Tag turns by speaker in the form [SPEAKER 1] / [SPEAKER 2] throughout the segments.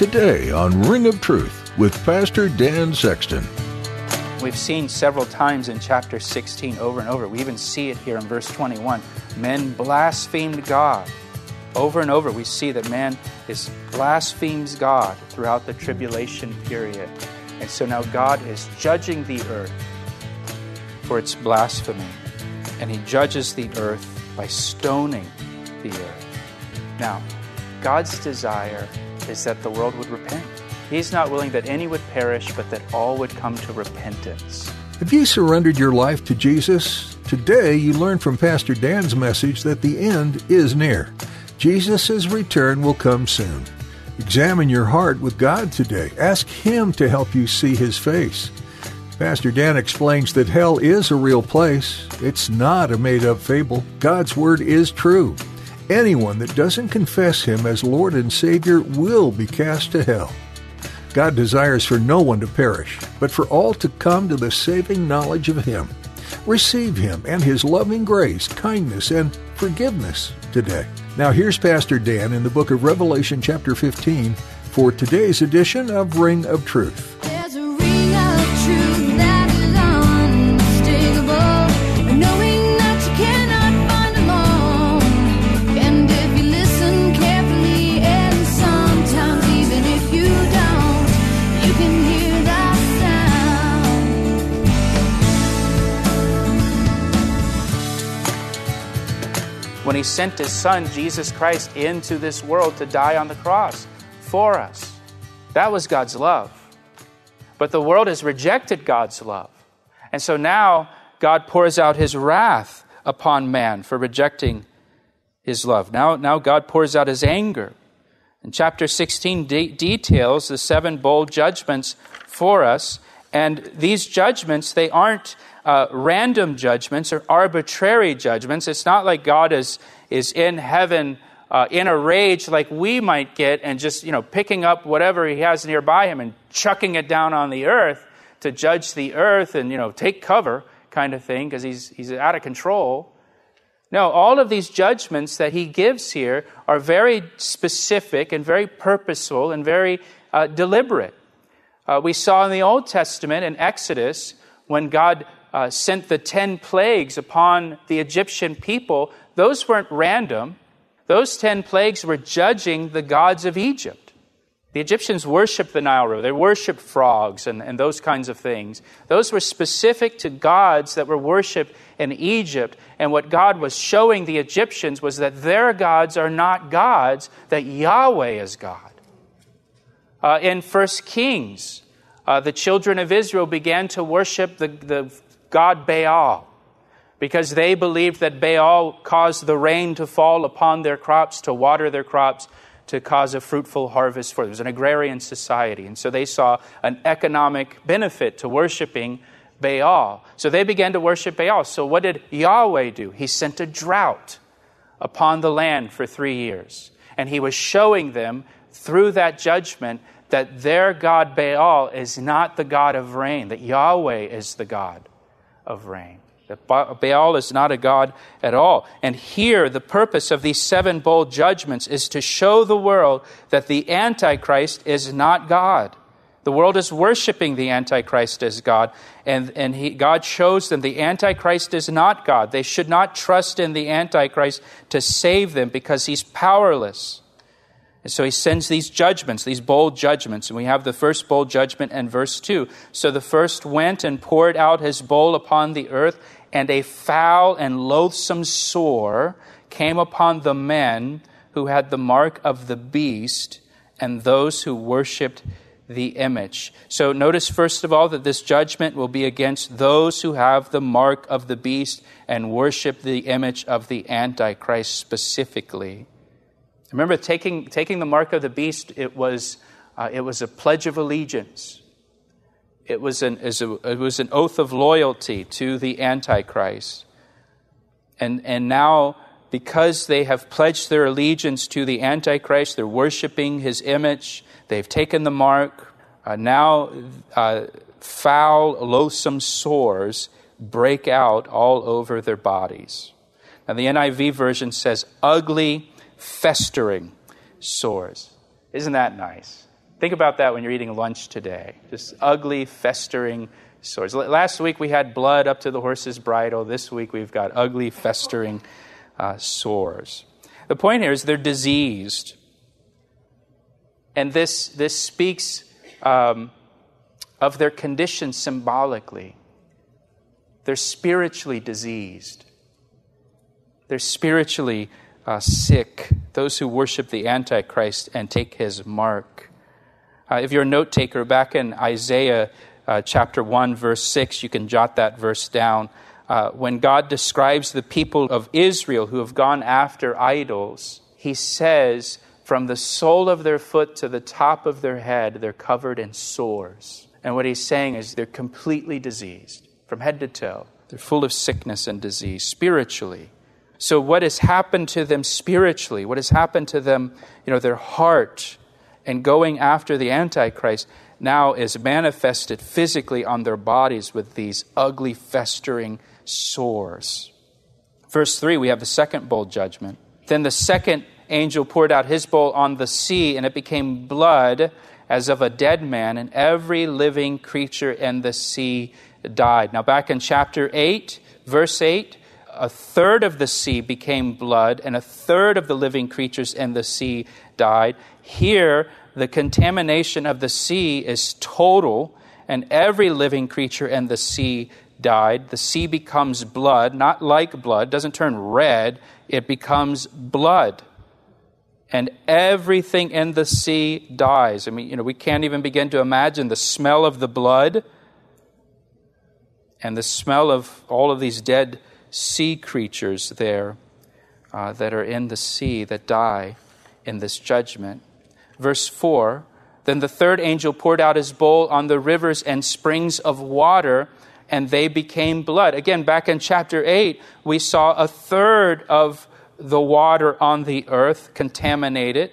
[SPEAKER 1] Today on Ring of Truth with Pastor Dan Sexton.
[SPEAKER 2] We've seen several times in chapter 16 over and over. We even see it here in verse 21. Men blasphemed God. Over and over, we see that man is blasphemes God throughout the tribulation period. And so now God is judging the earth for its blasphemy. And he judges the earth by stoning the earth. Now, God's desire is that the world would repent. He's not willing that any would perish, but that all would come to repentance.
[SPEAKER 1] Have you surrendered your life to Jesus? Today, you learn from Pastor Dan's message that the end is near. Jesus' return will come soon. Examine your heart with God today. Ask Him to help you see His face. Pastor Dan explains that hell is a real place. It's not a made up fable. God's Word is true. Anyone that doesn't confess Him as Lord and Savior will be cast to hell. God desires for no one to perish, but for all to come to the saving knowledge of Him. Receive Him and His loving grace, kindness, and forgiveness today. Now, here's Pastor Dan in the book of Revelation, chapter 15, for today's edition of Ring of Truth.
[SPEAKER 2] When he sent his son, Jesus Christ, into this world to die on the cross for us. That was God's love. But the world has rejected God's love. And so now God pours out his wrath upon man for rejecting his love. Now, now God pours out his anger. And chapter 16 de- details the seven bowl judgments for us. And these judgments, they aren't uh, random judgments or arbitrary judgments. It's not like God is, is in heaven uh, in a rage like we might get and just, you know, picking up whatever he has nearby him and chucking it down on the earth to judge the earth and, you know, take cover kind of thing because he's, he's out of control. No, all of these judgments that he gives here are very specific and very purposeful and very uh, deliberate. Uh, we saw in the Old Testament in Exodus when God uh, sent the 10 plagues upon the Egyptian people, those weren't random. Those 10 plagues were judging the gods of Egypt. The Egyptians worshiped the Nile River. They worshiped frogs and, and those kinds of things. Those were specific to gods that were worshiped in Egypt. And what God was showing the Egyptians was that their gods are not gods, that Yahweh is God. Uh, in 1 Kings, uh, the children of Israel began to worship the, the god Baal because they believed that Baal caused the rain to fall upon their crops, to water their crops, to cause a fruitful harvest for them. It was an agrarian society. And so they saw an economic benefit to worshiping Baal. So they began to worship Baal. So what did Yahweh do? He sent a drought upon the land for three years. And he was showing them through that judgment that their God Baal is not the God of rain, that Yahweh is the God of rain. That Baal is not a god at all. And here, the purpose of these seven bowl judgments is to show the world that the Antichrist is not God. The world is worshiping the Antichrist as God, and, and he, God shows them the Antichrist is not God. They should not trust in the Antichrist to save them because he's powerless. And so he sends these judgments, these bowl judgments. And we have the first bowl judgment in verse 2. So the first went and poured out his bowl upon the earth, and a foul and loathsome sore came upon the men who had the mark of the beast and those who worshipped the image. So notice, first of all, that this judgment will be against those who have the mark of the beast and worship the image of the Antichrist specifically. Remember, taking, taking the mark of the beast, it was, uh, it was a pledge of allegiance. It was, an, it was an oath of loyalty to the Antichrist. And, and now, because they have pledged their allegiance to the Antichrist, they're worshiping his image, they've taken the mark. Uh, now, uh, foul, loathsome sores break out all over their bodies. Now, the NIV version says ugly, festering sores. Isn't that nice? Think about that when you're eating lunch today. Just ugly, festering sores. Last week we had blood up to the horse's bridle. This week we've got ugly, festering uh, sores. The point here is they're diseased. And this, this speaks um, of their condition symbolically. They're spiritually diseased, they're spiritually uh, sick, those who worship the Antichrist and take his mark. Uh, if you're a note taker, back in Isaiah uh, chapter 1, verse 6, you can jot that verse down. Uh, when God describes the people of Israel who have gone after idols, he says, From the sole of their foot to the top of their head, they're covered in sores. And what he's saying is they're completely diseased from head to toe. They're full of sickness and disease spiritually. So, what has happened to them spiritually? What has happened to them, you know, their heart and going after the Antichrist now is manifested physically on their bodies with these ugly, festering sores. Verse 3, we have the second bowl judgment. Then the second angel poured out his bowl on the sea, and it became blood as of a dead man, and every living creature in the sea died. Now, back in chapter 8, verse 8, a third of the sea became blood, and a third of the living creatures in the sea died. Here, the contamination of the sea is total, and every living creature in the sea died. The sea becomes blood, not like blood, doesn't turn red, it becomes blood and everything in the sea dies. I mean, you know, we can't even begin to imagine the smell of the blood and the smell of all of these dead sea creatures there uh, that are in the sea that die in this judgment. Verse 4 Then the third angel poured out his bowl on the rivers and springs of water, and they became blood. Again, back in chapter 8, we saw a third of the water on the earth contaminated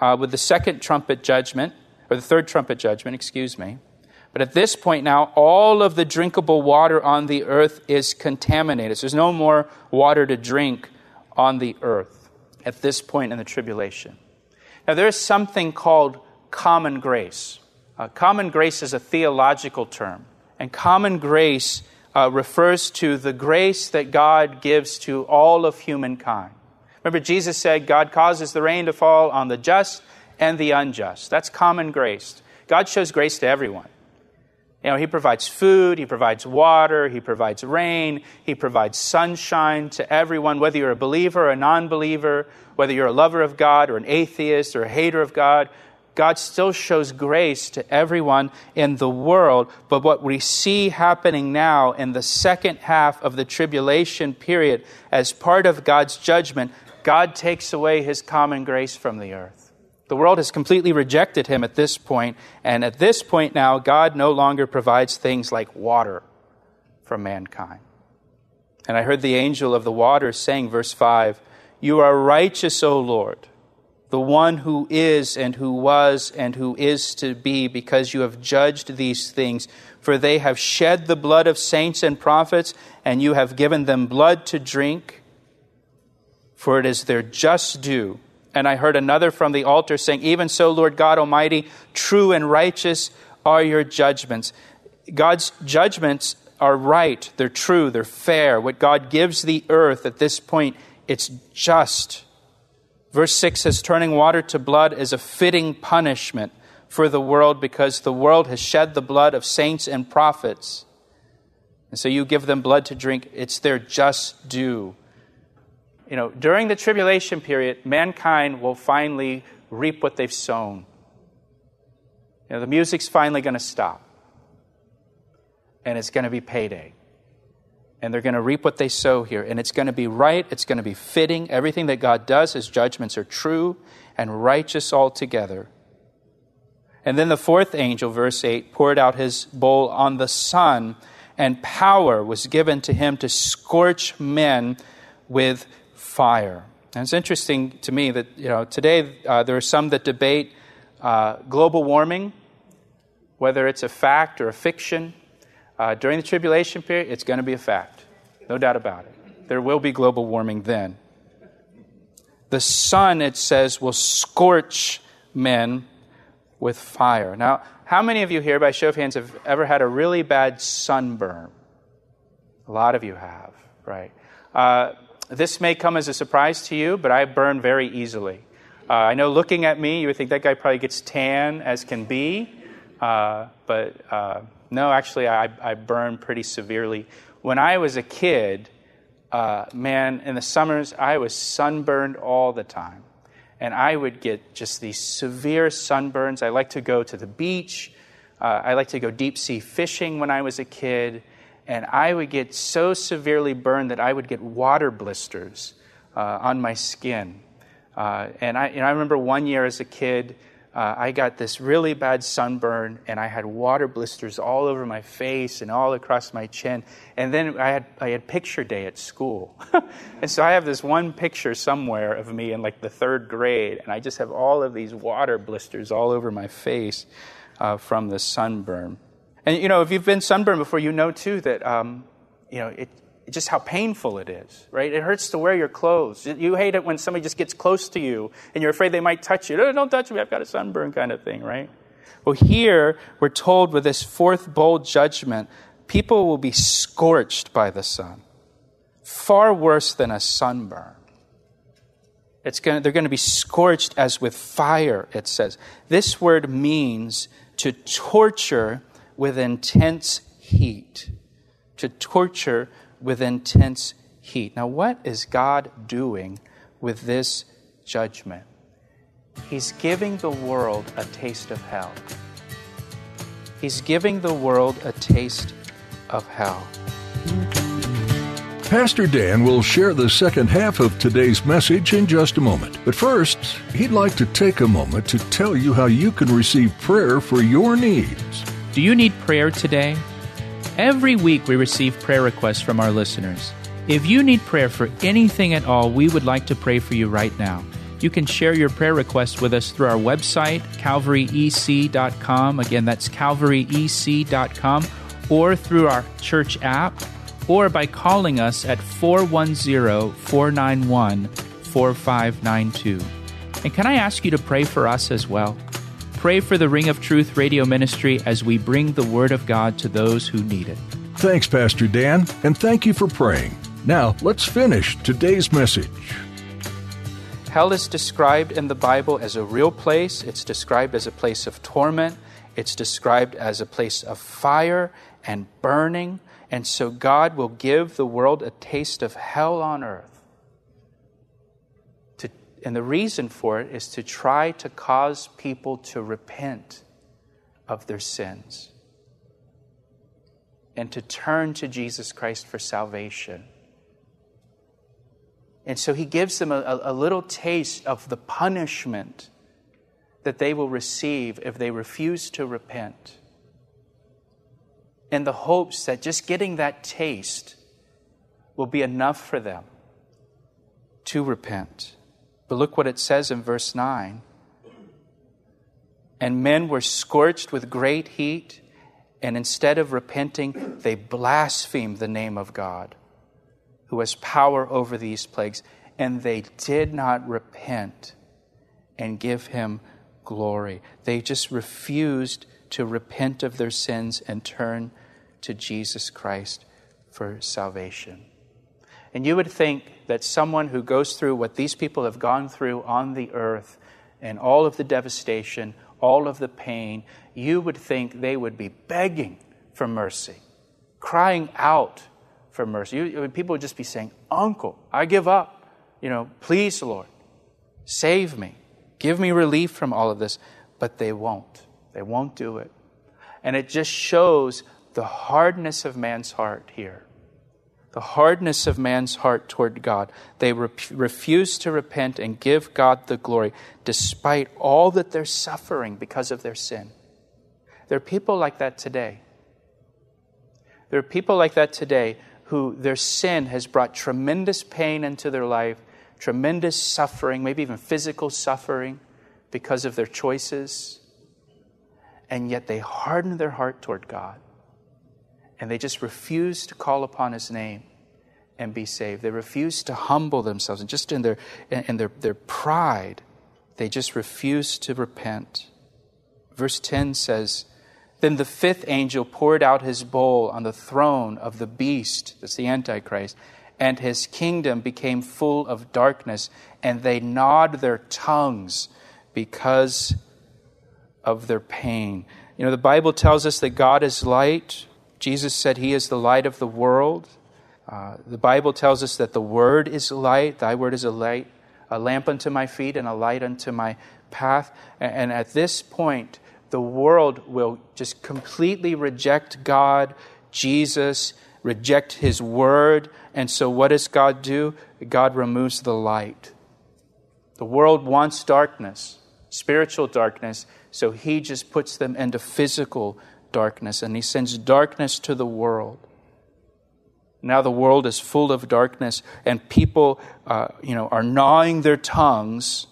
[SPEAKER 2] uh, with the second trumpet judgment, or the third trumpet judgment, excuse me. But at this point now, all of the drinkable water on the earth is contaminated. So there's no more water to drink on the earth at this point in the tribulation. Now, there's something called common grace. Uh, common grace is a theological term, and common grace uh, refers to the grace that God gives to all of humankind. Remember, Jesus said, God causes the rain to fall on the just and the unjust. That's common grace. God shows grace to everyone. You know, He provides food, He provides water, He provides rain, He provides sunshine to everyone, whether you're a believer or a non believer, whether you're a lover of God or an atheist or a hater of God. God still shows grace to everyone in the world. But what we see happening now in the second half of the tribulation period, as part of God's judgment, God takes away his common grace from the earth. The world has completely rejected him at this point, and at this point now, God no longer provides things like water for mankind. And I heard the angel of the waters saying, verse 5, You are righteous, O Lord the one who is and who was and who is to be, because you have judged these things. For they have shed the blood of saints and prophets, and you have given them blood to drink, for it is their just due. And I heard another from the altar saying, Even so, Lord God Almighty, true and righteous are your judgments. God's judgments are right, they're true, they're fair. What God gives the earth at this point, it's just Verse 6 says, Turning water to blood is a fitting punishment for the world because the world has shed the blood of saints and prophets. And so you give them blood to drink, it's their just due. You know, during the tribulation period, mankind will finally reap what they've sown. You know, the music's finally going to stop. And it's going to be payday. And they're going to reap what they sow here. And it's going to be right, it's going to be fitting. Everything that God does, his judgments are true and righteous altogether. And then the fourth angel, verse 8, poured out his bowl on the sun, and power was given to him to scorch men with fire. And it's interesting to me that you know today uh, there are some that debate uh, global warming, whether it's a fact or a fiction. Uh, during the tribulation period, it's going to be a fact, no doubt about it. There will be global warming then. The sun, it says, will scorch men with fire. Now, how many of you here, by show of hands, have ever had a really bad sunburn? A lot of you have, right? This may come as a surprise to you, but I burn very easily. Uh, I know looking at me, you would think that guy probably gets tan as can be, uh, but uh, no, actually, I, I, burn pretty severely. When I was a kid, uh, man, in the summers, I was sunburned all the time. And I would get just these severe sunburns. I like to go to the beach. Uh, I like to go deep sea fishing when I was a kid and I would get so severely burned that I would get water blisters uh, on my skin. Uh, and I, know, I remember one year as a kid, uh, I got this really bad sunburn, and I had water blisters all over my face and all across my chin. And then I had, I had picture day at school. and so I have this one picture somewhere of me in like the third grade, and I just have all of these water blisters all over my face uh, from the sunburn. And you know, if you've been sunburned before, you know too that um, you know it, just how painful it is, right? It hurts to wear your clothes. You hate it when somebody just gets close to you and you're afraid they might touch you. No, don't touch me, I've got a sunburn kind of thing, right? Well, here we're told with this fourth bowl judgment, people will be scorched by the sun. Far worse than a sunburn. It's going to, they're going to be scorched as with fire, it says. This word means to torture with intense heat, to torture with intense heat. Now, what is God doing with this judgment? He's giving the world a taste of hell. He's giving the world a taste of hell.
[SPEAKER 1] Pastor Dan will share the second half of today's message in just a moment. But first, he'd like to take a moment to tell you how you can receive prayer for your needs.
[SPEAKER 3] Do you need prayer today? Every week we receive prayer requests from our listeners. If you need prayer for anything at all, we would like to pray for you right now. You can share your prayer requests with us through our website, calvaryec.com. Again, that's calvaryec.com, or through our church app, or by calling us at 410 491 4592. And can I ask you to pray for us as well? Pray for the Ring of Truth radio ministry as we bring the Word of God to those who need it.
[SPEAKER 1] Thanks, Pastor Dan, and thank you for praying. Now, let's finish today's message.
[SPEAKER 2] Hell is described in the Bible as a real place, it's described as a place of torment, it's described as a place of fire and burning. And so, God will give the world a taste of hell on earth and the reason for it is to try to cause people to repent of their sins and to turn to Jesus Christ for salvation. And so he gives them a, a, little taste of the punishment that they will receive if they refuse to repent. In the hopes that just getting that taste will be enough for them to repent. But look what it says in verse 9. And men were scorched with great heat, and instead of repenting, they blasphemed the name of God, who has power over these plagues. And they did not repent and give him glory. They just refused to repent of their sins and turn to Jesus Christ for salvation. And you would think that someone who goes through what these people have gone through on the earth and all of the devastation, all of the pain, you would think they would be begging for mercy, crying out for mercy. You, people would just be saying, Uncle, I give up. You know, please, Lord, save me. Give me relief from all of this. But they won't. They won't do it. And it just shows the hardness of man's heart here the hardness of man's heart toward God. They re- refuse to repent and give God the glory despite all that they're suffering because of their sin. There are people like that today. There are people like that today who their sin has brought tremendous pain into their life, tremendous suffering, maybe even physical suffering because of their choices. And yet they harden their heart toward God and they just refuse to call upon his name and be saved. They refuse to humble themselves, and just in their in their, their pride, they just refuse to repent. Verse 10 says, Then the fifth angel poured out his bowl on the throne of the beast, that's the Antichrist, and his kingdom became full of darkness, and they gnawed their tongues because of their pain. You know, the Bible tells us that God is light. Jesus said he is the light of the world. Uh, the Bible tells us that the Word is light. Thy Word is a light, a lamp unto my feet and a light unto my path. And, and at this point, the world will just completely reject God, Jesus, reject His Word. And so, what does God do? God removes the light. The world wants darkness, spiritual darkness, so He just puts them into physical darkness, and he sends darkness to the world. Now the world is full of darkness, and people, uh, you know, are gnawing their tongues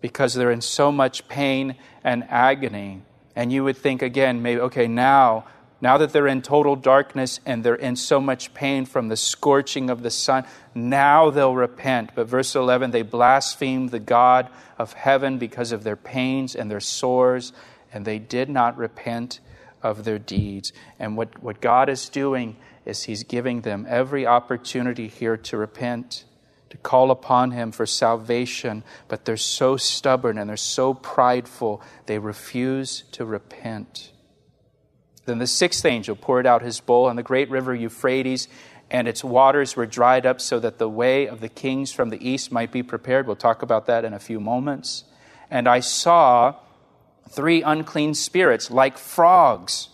[SPEAKER 2] because they're in so much pain and agony. And you would think again, maybe, okay, now, now that they're in total darkness and they're in so much pain from the scorching of the sun, now they'll repent. But verse 11, they blasphemed the God of heaven because of their pains and their sores, and they did not repent of their deeds. And what, what God is doing is He's giving them every opportunity here to repent, to call upon Him for salvation, but they're so stubborn and they're so prideful, they refuse to repent. Then the sixth angel poured out his bowl on the great river Euphrates, and its waters were dried up so that the way of the kings from the east might be prepared. We'll talk about that in a few moments. And I saw three unclean spirits, like frogs,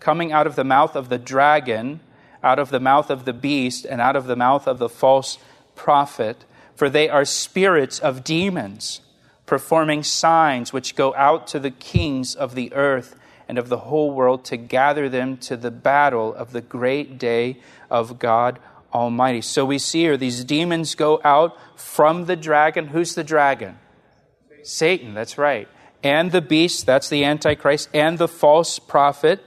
[SPEAKER 2] coming out of the mouth of the dragon, out of the mouth of the beast, and out of the mouth of the false prophet. For they are spirits of demons, performing signs which go out to the kings of the earth and of the whole world to gather them to the battle of the great day of God Almighty. So we see here these demons go out from the dragon. Who's the dragon? Satan, that's right and the beast, that's the Antichrist, and the false prophet.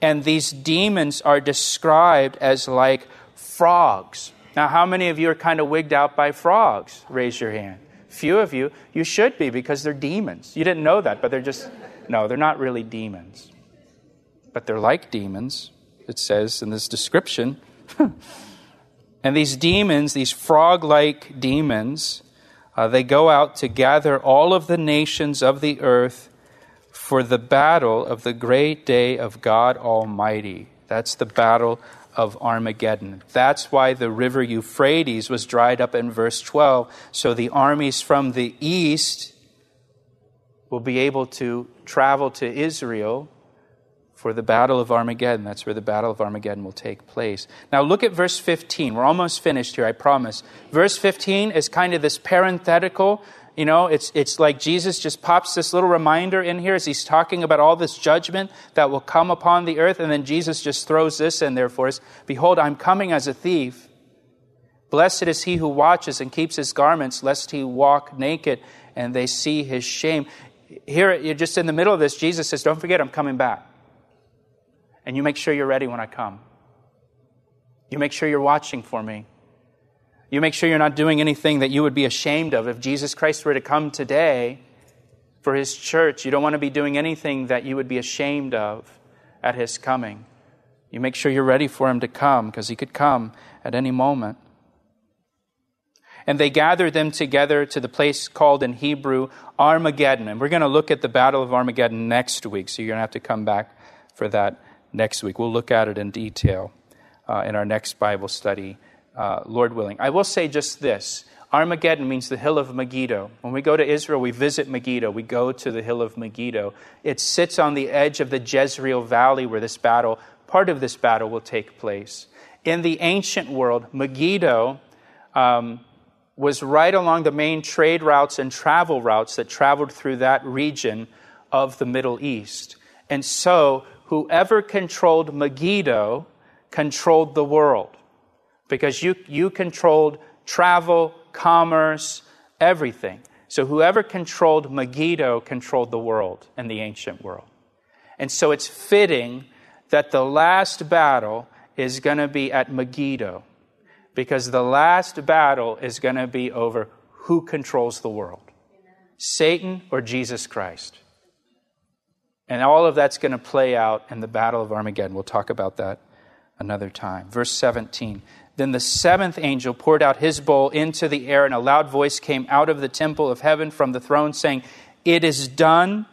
[SPEAKER 2] And these demons are described as like frogs. Now, how many of you are kind of wigged out by frogs? Raise your hand. Few of you. You should be because they're demons. You didn't know that, but they're just, no, they're not really demons. But they're like demons, it says in this description. and these demons, these frog like demons, uh, they go out to gather all of the nations of the earth for the battle of the great day of God Almighty. That's the battle of Armageddon. That's why the river Euphrates was dried up in verse 12. So the armies from the east will be able to travel to Israel for the Battle of Armageddon. That's where the Battle of Armageddon will take place. Now, look at verse 15. We're almost finished here, I promise. Verse 15 is kind of this parenthetical. You know, it's, it's like Jesus just pops this little reminder in here as he's talking about all this judgment that will come upon the earth, and then Jesus just throws this in there for us Behold, I'm coming as a thief. Blessed is he who watches and keeps his garments, lest he walk naked and they see his shame. Here, you're just in the middle of this, Jesus says, Don't forget, I'm coming back and you make sure you're ready when I come. You make sure you're watching for me. You make sure you're not doing anything that you would be ashamed of. If Jesus Christ were to come today for his church, you don't want to be doing anything that you would be ashamed of at his coming. You make sure you're ready for him to come because he could come at any moment. And they gathered them together to the place called in Hebrew Armageddon. And we're going to look at the Battle of Armageddon next week, so you're going to have to come back for that next week. We'll look at it in detail uh, in our next Bible study, uh, Lord willing. I will say just this Armageddon means the hill of Megiddo. When we go to Israel, we visit Megiddo. We go to the hill of Megiddo. It sits on the edge of the Jezreel Valley where this battle, part of this battle, will take place. In the ancient world, Megiddo um, was right along the main trade routes and travel routes that traveled through that region of the Middle East. And so, whoever controlled Megiddo controlled the world because you, you controlled travel, commerce, everything. So, whoever controlled Megiddo controlled the world in the ancient world. And so, it's fitting that the last battle is going to be at Megiddo because the last battle is going to be over who controls the world Satan or Jesus Christ. And all of that's going to play out in the Battle of Armageddon. We'll talk about that another time. Verse 17. Then the seventh angel poured out his bowl into the air, and a loud voice came out of the temple of heaven from the throne, saying, It is done.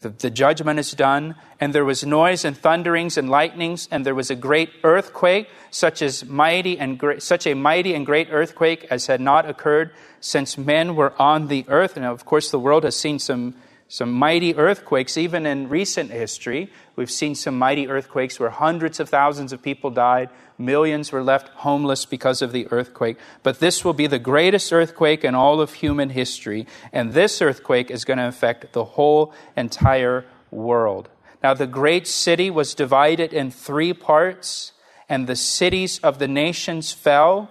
[SPEAKER 2] The, the, judgment is done, and there was noise and thunderings and lightnings, and there was a great earthquake, such as mighty and great, such a mighty and great earthquake as had not occurred since men were on the earth. And of course, the world has seen some some mighty earthquakes, even in recent history. We've seen some mighty earthquakes where hundreds of thousands of people died, millions were left homeless because of the earthquake. But this will be the greatest earthquake in all of human history, and this earthquake is going to affect the whole entire world. Now, the great city was divided in three parts, and the cities of the nations fell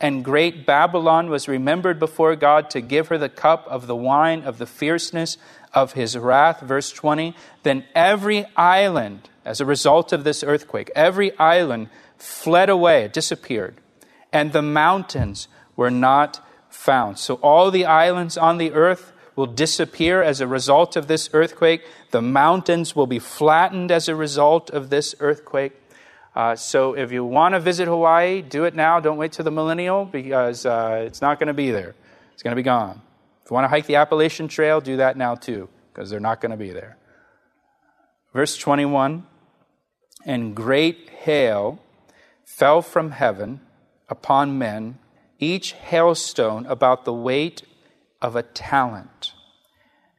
[SPEAKER 2] and great Babylon was remembered before God to give her the cup of the wine of the fierceness of his wrath. Verse 20. Then every island, as a result of this earthquake, every island fled away, disappeared, and the mountains were not found. So all the islands on the earth will disappear as a result of this earthquake. The mountains will be flattened as a result of this earthquake. Uh, so if you want to visit Hawaii, do it now. Don't wait till the millennial because uh, it's not going to be there. It's going to be gone. If you want to hike the Appalachian Trail, do that now too because they're not going to be there. Verse 21 And great hail fell from heaven upon men, each hailstone about the weight of a talent.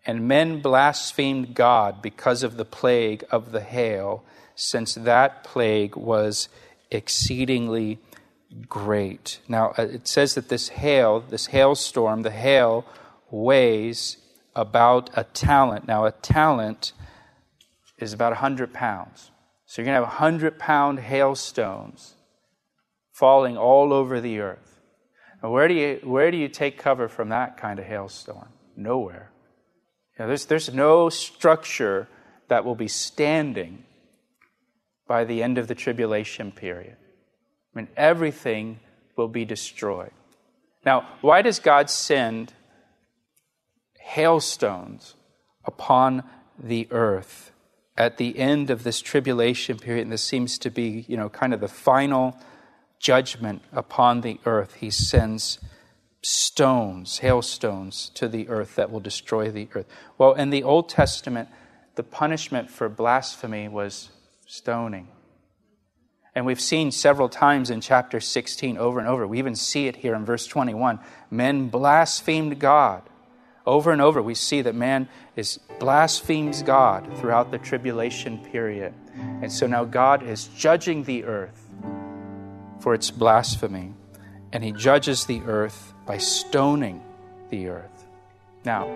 [SPEAKER 2] And men blasphemed God because of the plague of the hail since that plague was exceedingly great. Now, uh, it says that this hail, this hailstorm, the hail weighs about a talent. Now, a talent is about 100 pounds. So you're going to have 100 pound hailstones falling all over the earth. Now, where do you, where do you take cover from that kind of hailstorm? Nowhere. You know, there's, there's no structure that will be standing by the end of the tribulation period. I mean, everything will be destroyed. Now, why does God send hailstones upon the earth at the end of this tribulation period? And this seems to be, you know, kind of the final judgment upon the earth. He sends stones, hailstones to the earth that will destroy the earth. Well, in the Old Testament, the punishment for blasphemy was stoning. And we've seen several times in chapter 16 over and over. We even see it here in verse 21. Men blasphemed God. Over and over, we see that man is blasphemes God throughout the tribulation period. And so now God is judging the earth for its blasphemy. And he judges the earth by stoning the earth. Now,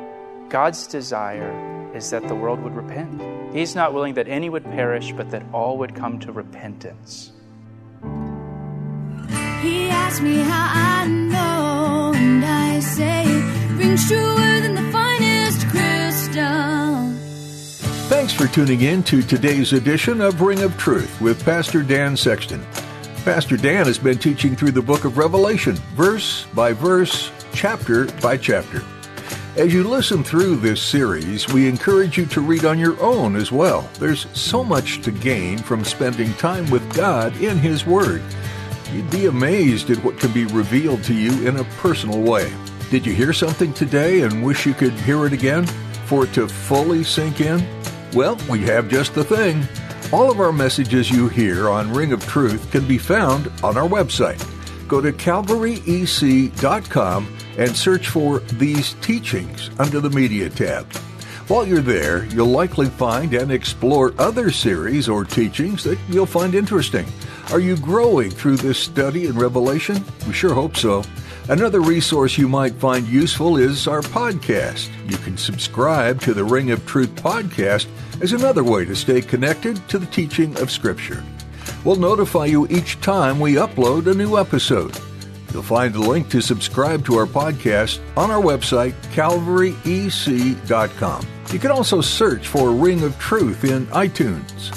[SPEAKER 2] God's desire is that the world would repent. He's not willing that any would perish, but that all would come to repentance. He asked me how I know, and I say truer than the finest crystal.
[SPEAKER 1] Thanks for tuning in to today's edition of Ring of Truth with Pastor Dan Sexton. Pastor Dan has been teaching through the book of Revelation, verse by verse, chapter by chapter. As you listen through this series, we encourage you to read on your own as well. There's so much to gain from spending time with God in His Word. You'd be amazed at what can be revealed to you in a personal way. Did you hear something today and wish you could hear it again for it to fully sink in? Well, we have just the thing. All of our messages you hear on Ring of Truth can be found on our website. Go to calvaryec.com and search for These Teachings under the Media tab. While you're there, you'll likely find and explore other series or teachings that you'll find interesting. Are you growing through this study in Revelation? We sure hope so. Another resource you might find useful is our podcast. You can subscribe to the Ring of Truth podcast as another way to stay connected to the teaching of Scripture. We'll notify you each time we upload a new episode. You'll find a link to subscribe to our podcast on our website, calvaryec.com. You can also search for Ring of Truth in iTunes.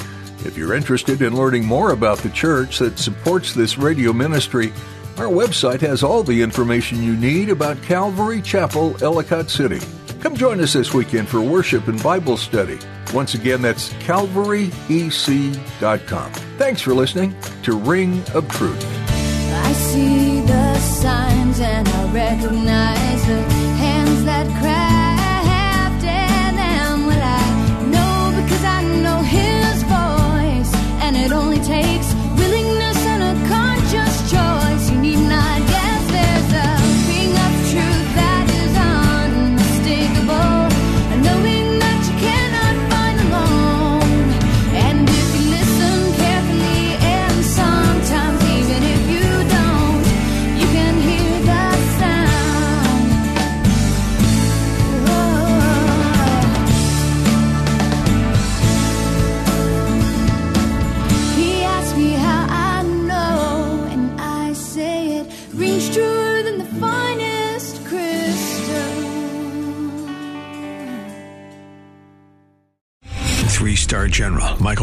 [SPEAKER 1] If you're interested in learning more about the church that supports this radio ministry, our website has all the information you need about Calvary Chapel, Ellicott City. Come join us this weekend for worship and Bible study. Once again, that's calvaryec.com. Thanks for listening to Ring of Truth.
[SPEAKER 4] I see the signs and I recognize the hands that I know because I know his voice, and it only takes